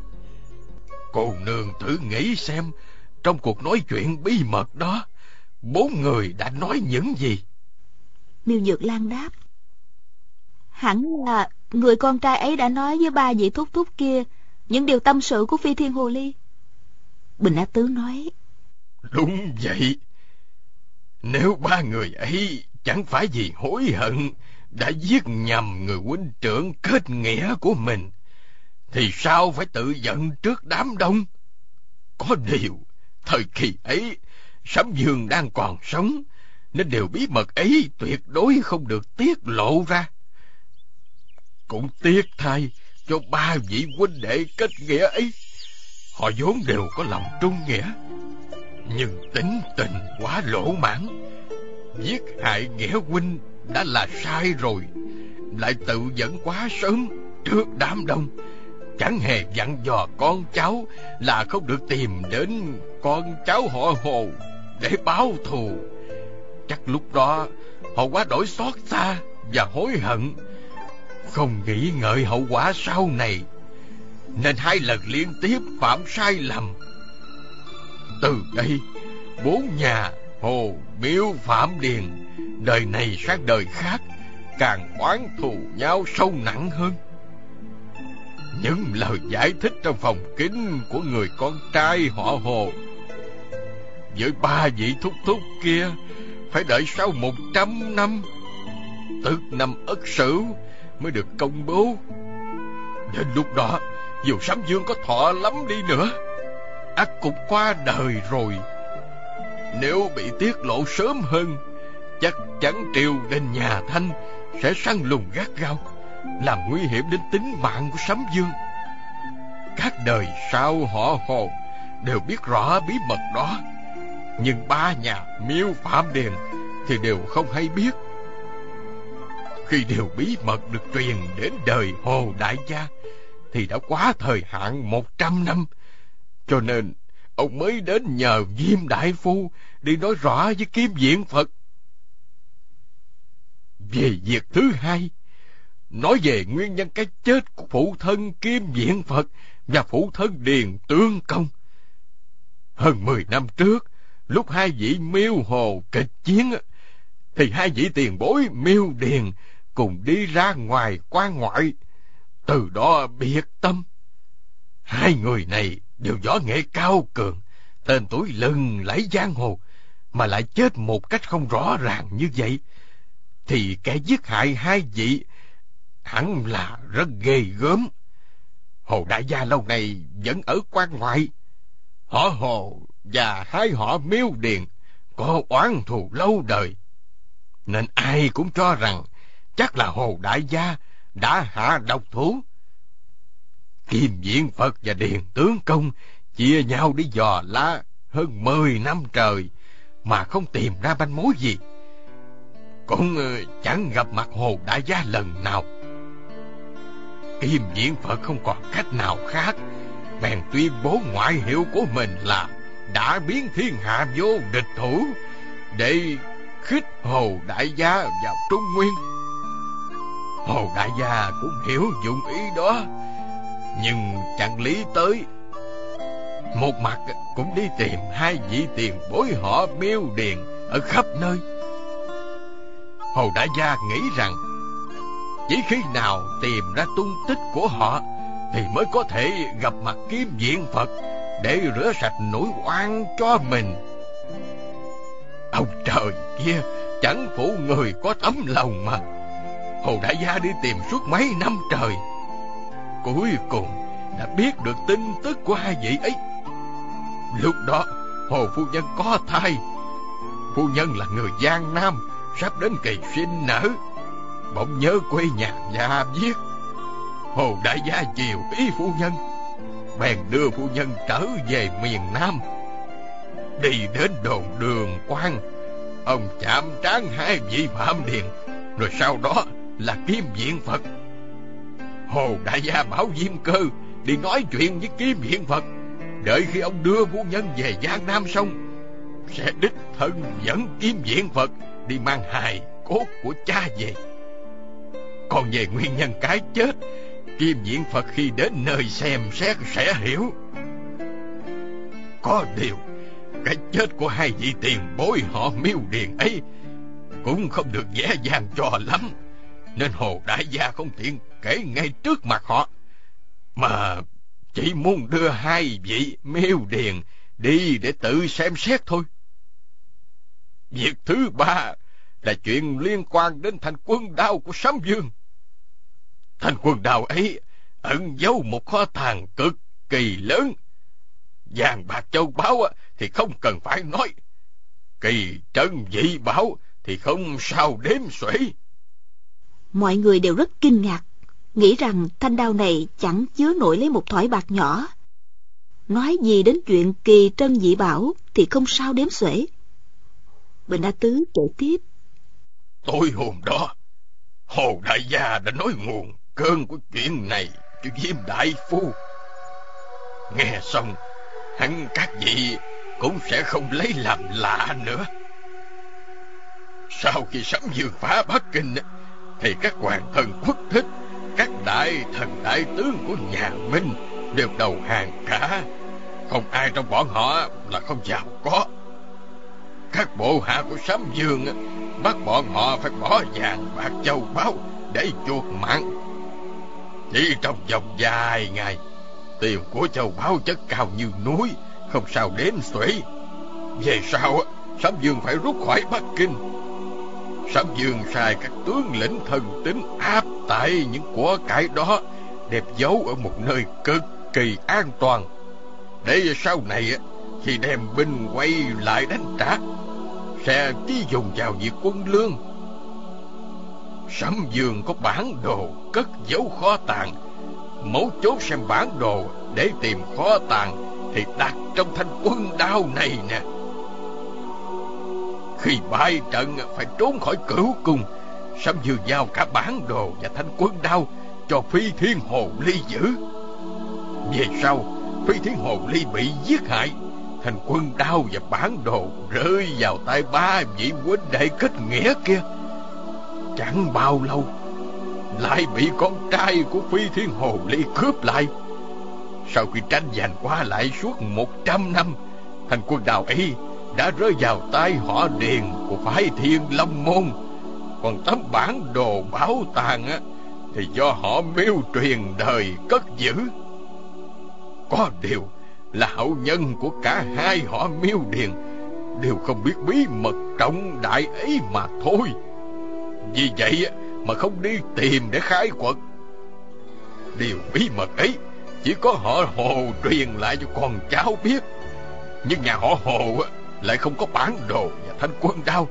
Cô nương thử nghĩ xem, trong cuộc nói chuyện bí mật đó, bốn người đã nói những gì? Miêu Nhược Lan đáp. Hẳn là người con trai ấy đã nói với ba vị thúc thúc kia những điều tâm sự của Phi Thiên Hồ Ly. Bình Á Tứ nói. Đúng vậy. Nếu ba người ấy chẳng phải vì hối hận đã giết nhầm người huynh trưởng kết nghĩa của mình, thì sao phải tự giận trước đám đông? Có điều, thời kỳ ấy, Sấm Dương đang còn sống, nên điều bí mật ấy tuyệt đối không được tiết lộ ra. Cũng tiếc thay cho ba vị huynh đệ kết nghĩa ấy. Họ vốn đều có lòng trung nghĩa, nhưng tính tình quá lỗ mãn. Giết hại nghĩa huynh đã là sai rồi, lại tự dẫn quá sớm trước đám đông. Chẳng hề dặn dò con cháu là không được tìm đến con cháu họ hồ để báo thù. Chắc lúc đó họ quá đổi xót xa và hối hận, không nghĩ ngợi hậu quả sau này, nên hai lần liên tiếp phạm sai lầm. Từ đây, bốn nhà Hồ, Miêu, Phạm Điền, đời này sang đời khác, càng oán thù nhau sâu nặng hơn. Những lời giải thích trong phòng kính của người con trai họ Hồ. Với ba vị thúc thúc kia, phải đợi sau một trăm năm, tức năm ất sửu mới được công bố. Đến lúc đó dù sấm dương có thọ lắm đi nữa. Ắt cũng qua đời rồi. Nếu bị tiết lộ sớm hơn, chắc chắn triều đình nhà thanh sẽ săn lùng gắt gao làm nguy hiểm đến tính mạng của sấm dương. Các đời sau họ hồ đều biết rõ bí mật đó, nhưng ba nhà miêu phạm điền thì đều không hay biết. Khi điều bí mật được truyền đến đời hồ đại gia thì đã quá thời hạn một trăm năm, cho nên ông mới đến nhờ diêm đại phu đi nói rõ với kim diện phật. Về việc thứ hai nói về nguyên nhân cái chết của phụ thân kim diện phật và phụ thân điền tương công. Hơn mười năm trước, lúc hai vị miêu hồ kịch chiến thì hai vị tiền bối miêu điền cùng đi ra ngoài quan ngoại. Từ đó biệt tâm. Hai người này đều võ nghệ cao cường, tên tuổi lừng lẫy giang hồ, mà lại chết một cách không rõ ràng như vậy. Thì kẻ giết hại hai vị hẳn là rất ghê gớm. Hồ đại gia lâu nay vẫn ở quan ngoại. Họ hồ và hai họ miêu điền có oán thù lâu đời. Nên ai cũng cho rằng chắc là hồ đại gia đã hạ độc thủ. Kim diện phật và điền tướng công chia nhau đi dò la hơn mười năm trời mà không tìm ra manh mối gì. Cũng ờ, chẳng gặp mặt hồ đại gia lần nào kim diện phật không còn cách nào khác bèn tuyên bố ngoại hiệu của mình là đã biến thiên hạ vô địch thủ để khích Hồ Đại Gia vào Trung Nguyên. Hồ Đại Gia cũng hiểu dụng ý đó, nhưng chẳng lý tới. Một mặt cũng đi tìm hai vị tiền bối họ miêu điền ở khắp nơi. Hồ Đại Gia nghĩ rằng chỉ khi nào tìm ra tung tích của họ thì mới có thể gặp mặt kiếm diện Phật để rửa sạch nỗi oan cho mình. Ông trời kia chẳng phụ người có tấm lòng mà. Hồ Đại Gia đi tìm suốt mấy năm trời. Cuối cùng đã biết được tin tức của hai vị ấy. Lúc đó Hồ Phu Nhân có thai. Phu Nhân là người Giang Nam, sắp đến kỳ sinh nở. Bỗng nhớ quê nhà nhà viết. Hồ Đại Gia chiều ý Phu Nhân bèn đưa phu nhân trở về miền Nam. Đi đến đồn đường quan, ông chạm trán hai vị phạm điền, rồi sau đó là kim diện Phật. Hồ Đại Gia bảo Diêm Cơ đi nói chuyện với kim diện Phật, đợi khi ông đưa phu nhân về Giang Nam xong, sẽ đích thân dẫn kim diện Phật đi mang hài cốt của cha về. Còn về nguyên nhân cái chết, Kim diễn Phật khi đến nơi xem xét sẽ hiểu. Có điều, cái chết của hai vị tiền bối họ miêu điền ấy cũng không được dễ dàng cho lắm. Nên Hồ Đại Gia không tiện kể ngay trước mặt họ. Mà chỉ muốn đưa hai vị miêu điền đi để tự xem xét thôi. Việc thứ ba là chuyện liên quan đến thành quân đao của Sám Dương. Thành quân đao ấy ẩn giấu một kho tàng cực kỳ lớn. Vàng bạc châu báu thì không cần phải nói. Kỳ trân dị bảo thì không sao đếm xuể. Mọi người đều rất kinh ngạc, nghĩ rằng thanh đao này chẳng chứa nổi lấy một thỏi bạc nhỏ. Nói gì đến chuyện kỳ trân dị bảo thì không sao đếm xuể. Bình A Tứ kể tiếp. Tối hôm đó, Hồ Đại Gia đã nói nguồn cơn của chuyện này cho Diêm Đại Phu. Nghe xong, hắn các vị cũng sẽ không lấy làm lạ nữa. Sau khi sấm dương phá Bắc Kinh, thì các hoàng thần quốc thích, các đại thần đại tướng của nhà Minh đều đầu hàng cả. Không ai trong bọn họ là không giàu có. Các bộ hạ của Sám Dương bắt bọn họ phải bỏ vàng bạc châu báu để chuột mạng. Chỉ trong vòng dài ngày, tiền của châu báu chất cao như núi, không sao đến xuể. Về sau, Sám Dương phải rút khỏi Bắc Kinh. Sám Dương sai các tướng lĩnh thần tính áp tại những của cải đó, đẹp giấu ở một nơi cực kỳ an toàn. Để sau này, khi đem binh quay lại đánh trả, sẽ chỉ dùng vào việc quân lương. Sấm Dương có bản đồ cất giấu kho tàng, mấu chốt xem bản đồ để tìm kho tàng thì đặt trong thanh quân đao này nè. Khi bại trận phải trốn khỏi cửu cung, Sấm Dương giao cả bản đồ và thanh quân đao cho Phi Thiên Hồ Ly giữ. Về sau, Phi Thiên Hồ Ly bị giết hại thành quân đao và bản đồ rơi vào tay ba vị huynh đệ kết nghĩa kia. Chẳng bao lâu, lại bị con trai của Phi Thiên Hồ Ly cướp lại. Sau khi tranh giành qua lại suốt một trăm năm, thành quân đào ấy đã rơi vào tay họ điền của phái Thiên Long Môn. Còn tấm bản đồ bảo tàng á, thì do họ miêu truyền đời cất giữ. Có điều, là hậu nhân của cả hai họ miêu điền. Đều không biết bí mật trọng đại ấy mà thôi. Vì vậy mà không đi tìm để khai quật. Điều bí mật ấy chỉ có họ hồ truyền lại cho con cháu biết. Nhưng nhà họ hồ lại không có bản đồ và thanh quân đao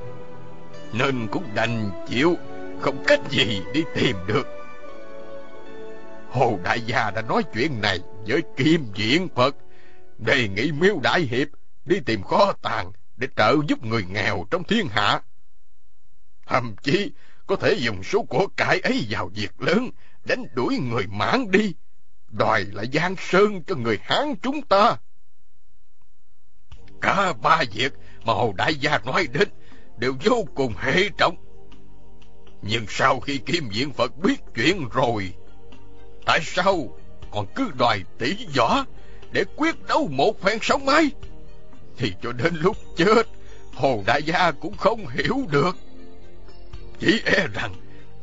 nên cũng đành chịu, không cách gì đi tìm được. Hồ đại gia đã nói chuyện này với kim diện phật đề nghị miêu đại hiệp đi tìm kho tàng để trợ giúp người nghèo trong thiên hạ. Thậm chí có thể dùng số của cải ấy vào việc lớn, đánh đuổi người mãn đi, đòi lại giang sơn cho người Hán chúng ta. Cả ba việc mà Hồ Đại Gia nói đến đều vô cùng hệ trọng. Nhưng sau khi Kim Diện Phật biết chuyện rồi, tại sao còn cứ đòi tỷ võ để quyết đấu một phen sống mái thì cho đến lúc chết hồn đại gia cũng không hiểu được. Chỉ e rằng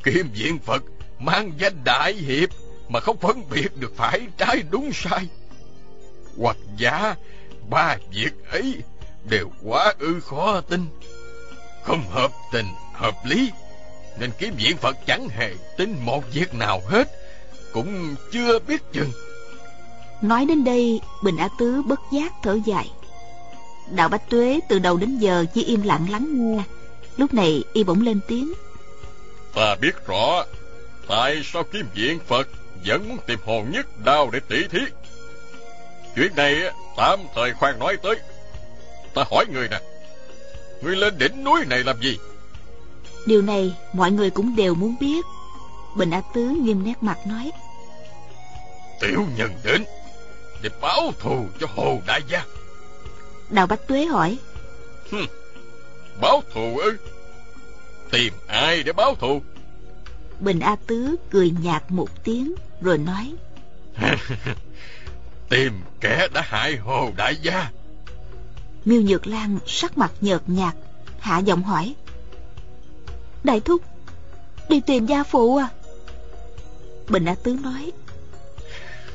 kim diện phật mang danh đại hiệp mà không phân biệt được phải trái đúng sai. Hoặc giả ba việc ấy đều quá ư khó tin. Không hợp tình, hợp lý, nên kiếm diện phật chẳng hề tin một việc nào hết, cũng chưa biết chừng. Nói đến đây, Bình Á Tứ bất giác thở dài. Đạo Bách Tuế từ đầu đến giờ chỉ im lặng lắng nghe. Lúc này y bỗng lên tiếng. Ta biết rõ tại sao Kim Diện Phật vẫn muốn tìm hồn nhất đao để tỷ thí. Chuyện này tạm thời khoan nói tới. Ta hỏi người nè, người lên đỉnh núi này làm gì? Điều này mọi người cũng đều muốn biết. Bình Á Tứ nghiêm nét mặt nói. Tiểu nhân đến để báo thù cho Hồ Đại Gia. Đào Bách Tuế hỏi. Hừm, báo thù ư? Tìm ai để báo thù? Bình A Tứ cười nhạt một tiếng rồi nói Tìm kẻ đã hại Hồ Đại Gia Miêu Nhược Lan sắc mặt nhợt nhạt Hạ giọng hỏi Đại thúc Đi tìm gia phụ à Bình A Tứ nói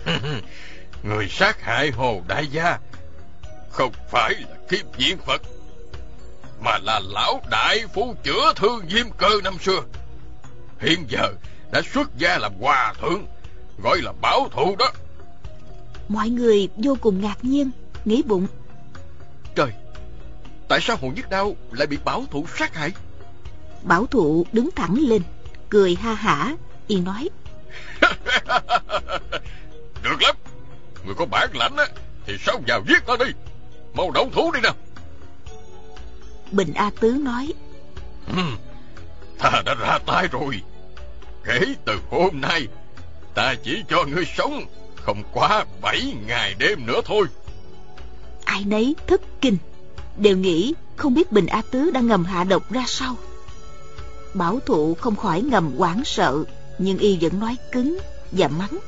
Người sát hại Hồ Đại Gia Không phải là kiếp diễn Phật Mà là lão đại phu chữa thương diêm cơ năm xưa. Hiện giờ đã xuất gia làm hòa thượng Gọi là bảo thụ đó. Mọi người vô cùng ngạc nhiên Nghĩ bụng. Trời Tại sao Hồ Nhất Đao lại bị bảo thụ sát hại? Bảo thụ đứng thẳng lên Cười ha hả Y nói. Được lắm Người có bản lãnh á Thì sao vào giết ta đi? Mau động thủ đi nào. Bình A Tứ nói. Ừ, Ta đã ra tay rồi. Kể từ hôm nay Ta chỉ cho ngươi sống Không quá bảy ngày đêm nữa thôi. Ai nấy thất kinh Đều nghĩ không biết Bình A Tứ đang ngầm hạ độc ra sao. Bảo thụ không khỏi ngầm hoảng sợ Nhưng y vẫn nói cứng và mắng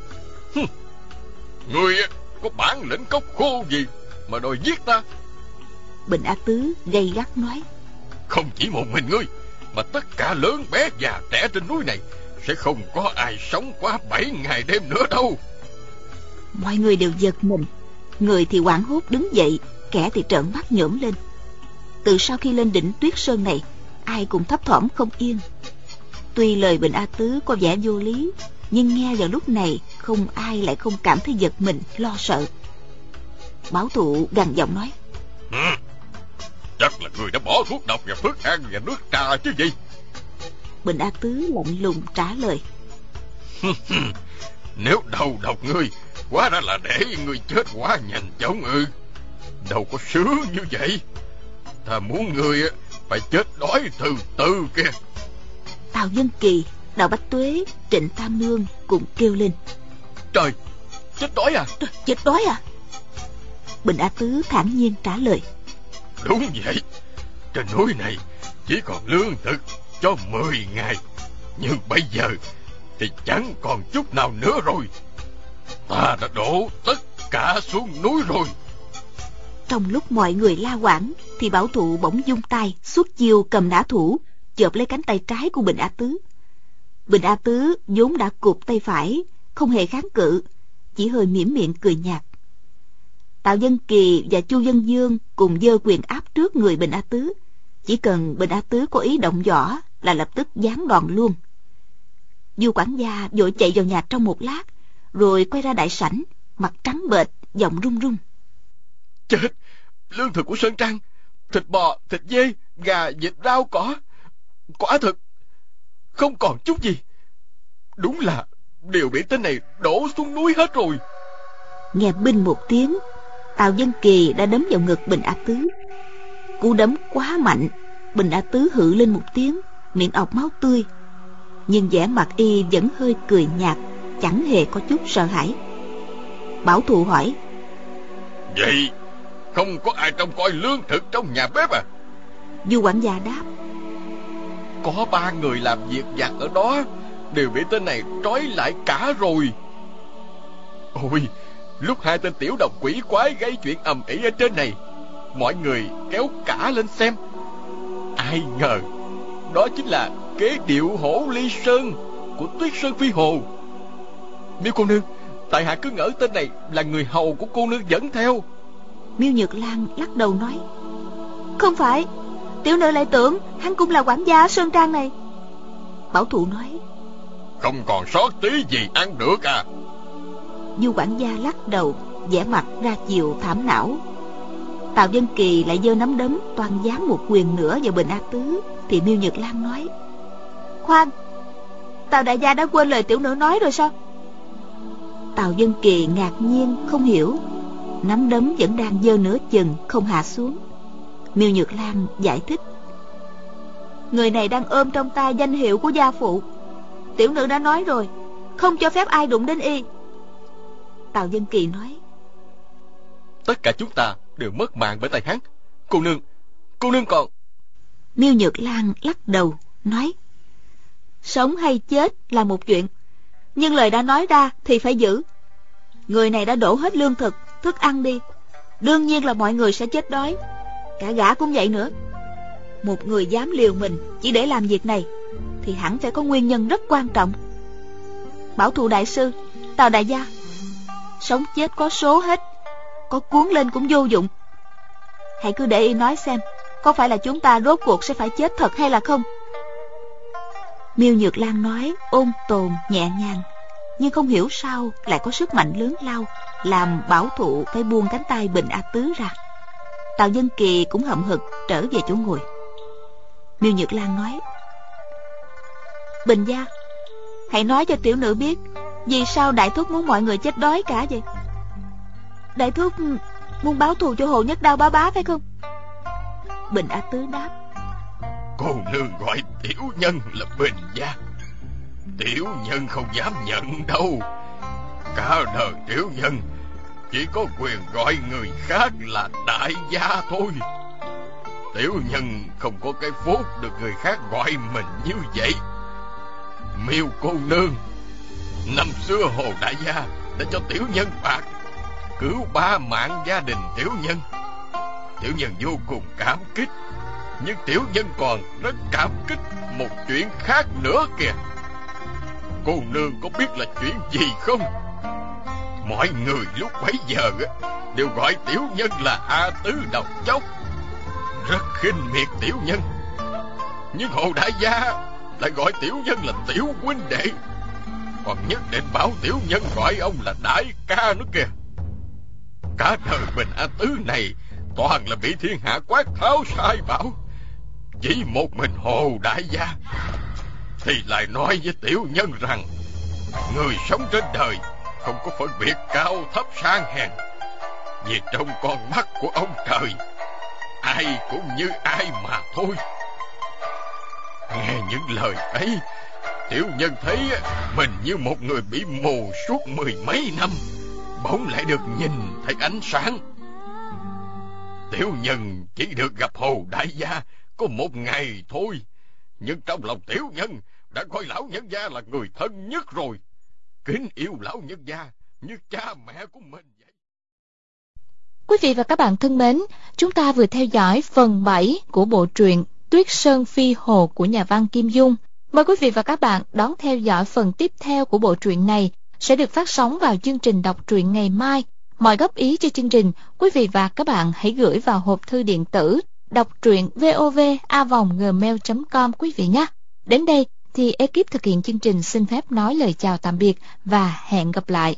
Ngươi có bản lĩnh cốc khô gì Mà đòi giết ta? Bình A Tứ gây gắt nói. Không chỉ một mình ngươi Mà tất cả lớn bé già trẻ trên núi này Sẽ không có ai sống quá bảy ngày đêm nữa đâu. Mọi người đều giật mình. Người thì hoảng hốt đứng dậy Kẻ thì trợn mắt nhổm lên. Từ sau khi lên đỉnh tuyết sơn này Ai cũng thấp thỏm không yên. Tuy lời Bình A Tứ có vẻ vô lý Nhưng nghe vào lúc này Không ai lại không cảm thấy giật mình Lo sợ. Bảo thụ gằn giọng nói. Ừ, Chắc là người đã bỏ thuốc độc vào thức ăn và nước trà chứ gì? Bình A Tứ lạnh lùng trả lời. Nếu đầu độc ngươi Quá ra là để ngươi chết quá nhanh chóng ư. Đâu có sướng như vậy. Ta muốn ngươi phải chết đói từ từ kìa. Tào Dân Kỳ, Đào Bách Tuế, Trịnh Tam Nương cùng kêu lên. Trời, chết đói à? Trời, chết đói à? Bình A Tứ thản nhiên trả lời. Đúng vậy. Trên núi này chỉ còn lương thực cho 10 ngày. Nhưng bây giờ thì chẳng còn chút nào nữa rồi. Ta đã đổ tất cả xuống núi rồi. Trong lúc mọi người la quảng Thì bảo thụ bỗng dung tay Xuất chiêu cầm nã thủ Chộp lấy cánh tay trái của Bình A Tứ Bình A Tứ vốn đã cụp tay phải Không hề kháng cự Chỉ hơi mỉm miệng cười nhạt. Tạo Dân Kỳ và Chu Dân Dương Cùng dơ quyền áp trước người Bình A Tứ. Chỉ cần Bình A Tứ có ý động võ Là lập tức giáng đòn luôn. Du quản gia vội chạy vào nhà trong một lát Rồi quay ra đại sảnh Mặt trắng bệch, giọng run run. Chết, lương thực của Sơn Trang Thịt bò, thịt dê, gà, vịt, rau, cỏ. Quả thực không còn chút gì. Đúng là đều bị tên này đổ xuống núi hết rồi. Nghe binh một tiếng Tào Dân Kỳ đã đấm vào ngực Bình A Tứ. Cú đấm quá mạnh Bình A Tứ hự lên một tiếng Miệng ọc máu tươi. Nhưng vẻ mặt y vẫn hơi cười nhạt Chẳng hề có chút sợ hãi. Bảo thụ hỏi Vậy không có ai trông coi lương thực trong nhà bếp à? Du quản gia đáp có ba người làm việc giặt ở đó, Đều bị tên này trói lại cả rồi. Ôi, Lúc hai tên tiểu đồng quỷ quái gây chuyện ầm ĩ ở trên này, Mọi người kéo cả lên xem. Ai ngờ, Đó chính là kế điệu hổ ly sơn Của tuyết sơn phi hồ. Miêu cô nương, Tại hạ cứ ngỡ tên này là người hầu của cô nương dẫn theo. Miêu Nhược Lan lắc đầu nói, Không phải Tiểu nữ lại tưởng hắn cũng là quản gia Sơn Trang này. Bảo thụ nói Không còn sót tí gì ăn được à? Du quản gia lắc đầu vẻ mặt ra chiều thảm não. Tào Dân Kỳ lại giơ nắm đấm toàn dám một quyền nữa vào Bình A Tứ Thì Miêu Nhược Lan nói Khoan Tào đại gia đã quên lời tiểu nữ nói rồi sao? Tào Dân Kỳ ngạc nhiên không hiểu. Nắm đấm vẫn đang giơ nửa chừng Không hạ xuống Miêu Nhược Lan giải thích Người này đang ôm trong tay danh hiệu của gia phụ Tiểu nữ đã nói rồi Không cho phép ai đụng đến y Tào Dân Kỳ nói Tất cả chúng ta đều mất mạng bởi tay hắn Cô nương Cô nương còn Miêu Nhược Lan lắc đầu Nói Sống hay chết là một chuyện, nhưng lời đã nói ra thì phải giữ. Người này đã đổ hết lương thực, thức ăn đi. Đương nhiên là mọi người sẽ chết đói. Cả gã cũng vậy nữa. Một người dám liều mình chỉ để làm việc này thì hẳn phải có nguyên nhân rất quan trọng. Bảo thụ đại sư, Tào đại gia, sống chết có số hết, có cuốn lên cũng vô dụng. Hãy cứ để y nói xem, có phải là chúng ta rốt cuộc sẽ phải chết thật hay là không? Miêu Nhược Lan nói ôn tồn nhẹ nhàng, nhưng không hiểu sao lại có sức mạnh lớn lao, làm bảo thụ phải buông cánh tay Bình A Tứ ra. Tào Dân Kỳ cũng hậm hực trở về chỗ ngồi. Miêu Nhược Lan nói, Bình gia, hãy nói cho tiểu nữ biết, vì sao đại thúc muốn mọi người chết đói cả vậy? Đại thúc muốn báo thù cho Hồ Nhất Đao bá bá phải không? Bình A Tứ đáp, Cô nương gọi tiểu nhân là Bình gia Tiểu nhân không dám nhận đâu Cả đời tiểu nhân chỉ có quyền gọi người khác là đại gia thôi. Tiểu nhân không có cái phúc được người khác gọi mình như vậy. Miêu cô nương, Năm xưa Hồ Đại Gia đã cho tiểu nhân bạc, Cứu ba mạng gia đình tiểu nhân. Tiểu nhân vô cùng cảm kích, nhưng tiểu nhân còn rất cảm kích một chuyện khác nữa kìa. Cô nương có biết là chuyện gì không? Mọi người lúc bấy giờ Đều gọi tiểu nhân là A Tứ Độc Chốc. Rất khinh miệt tiểu nhân. Nhưng Hồ Đại Gia Lại gọi tiểu nhân là tiểu huynh đệ. Còn nhất định bảo tiểu nhân gọi ông là đại ca nữa kìa. Cả đời mình A Tứ này Toàn là bị thiên hạ quát tháo sai bảo. Chỉ một mình Hồ Đại Gia Thì lại nói với tiểu nhân rằng, Người sống trên đời không có phân biệt cao thấp sang hèn Vì trong con mắt của ông trời, Ai cũng như ai mà thôi Nghe những lời ấy, Tiểu nhân thấy mình như một người bị mù suốt mười mấy năm, Bỗng lại được nhìn thấy ánh sáng Tiểu nhân chỉ được gặp Hồ Đại Gia có một ngày thôi. Nhưng trong lòng tiểu nhân đã coi lão nhân gia là người thân nhất rồi. Kính yêu lão nhân gia như cha mẹ của mình vậy. Quý vị và các bạn thân mến, chúng ta vừa theo dõi phần 7 của bộ truyện Tuyết Sơn Phi Hồ của nhà văn Kim Dung. Mời quý vị và các bạn đón theo dõi phần tiếp theo của bộ truyện này sẽ được phát sóng vào chương trình đọc truyện ngày mai. Mọi góp ý cho chương trình, quý vị và các bạn hãy gửi vào hộp thư điện tử đọc truyện vovavonggmail.com quý vị nhé. Đến đây thì ekip thực hiện chương trình xin phép nói lời chào tạm biệt và hẹn gặp lại.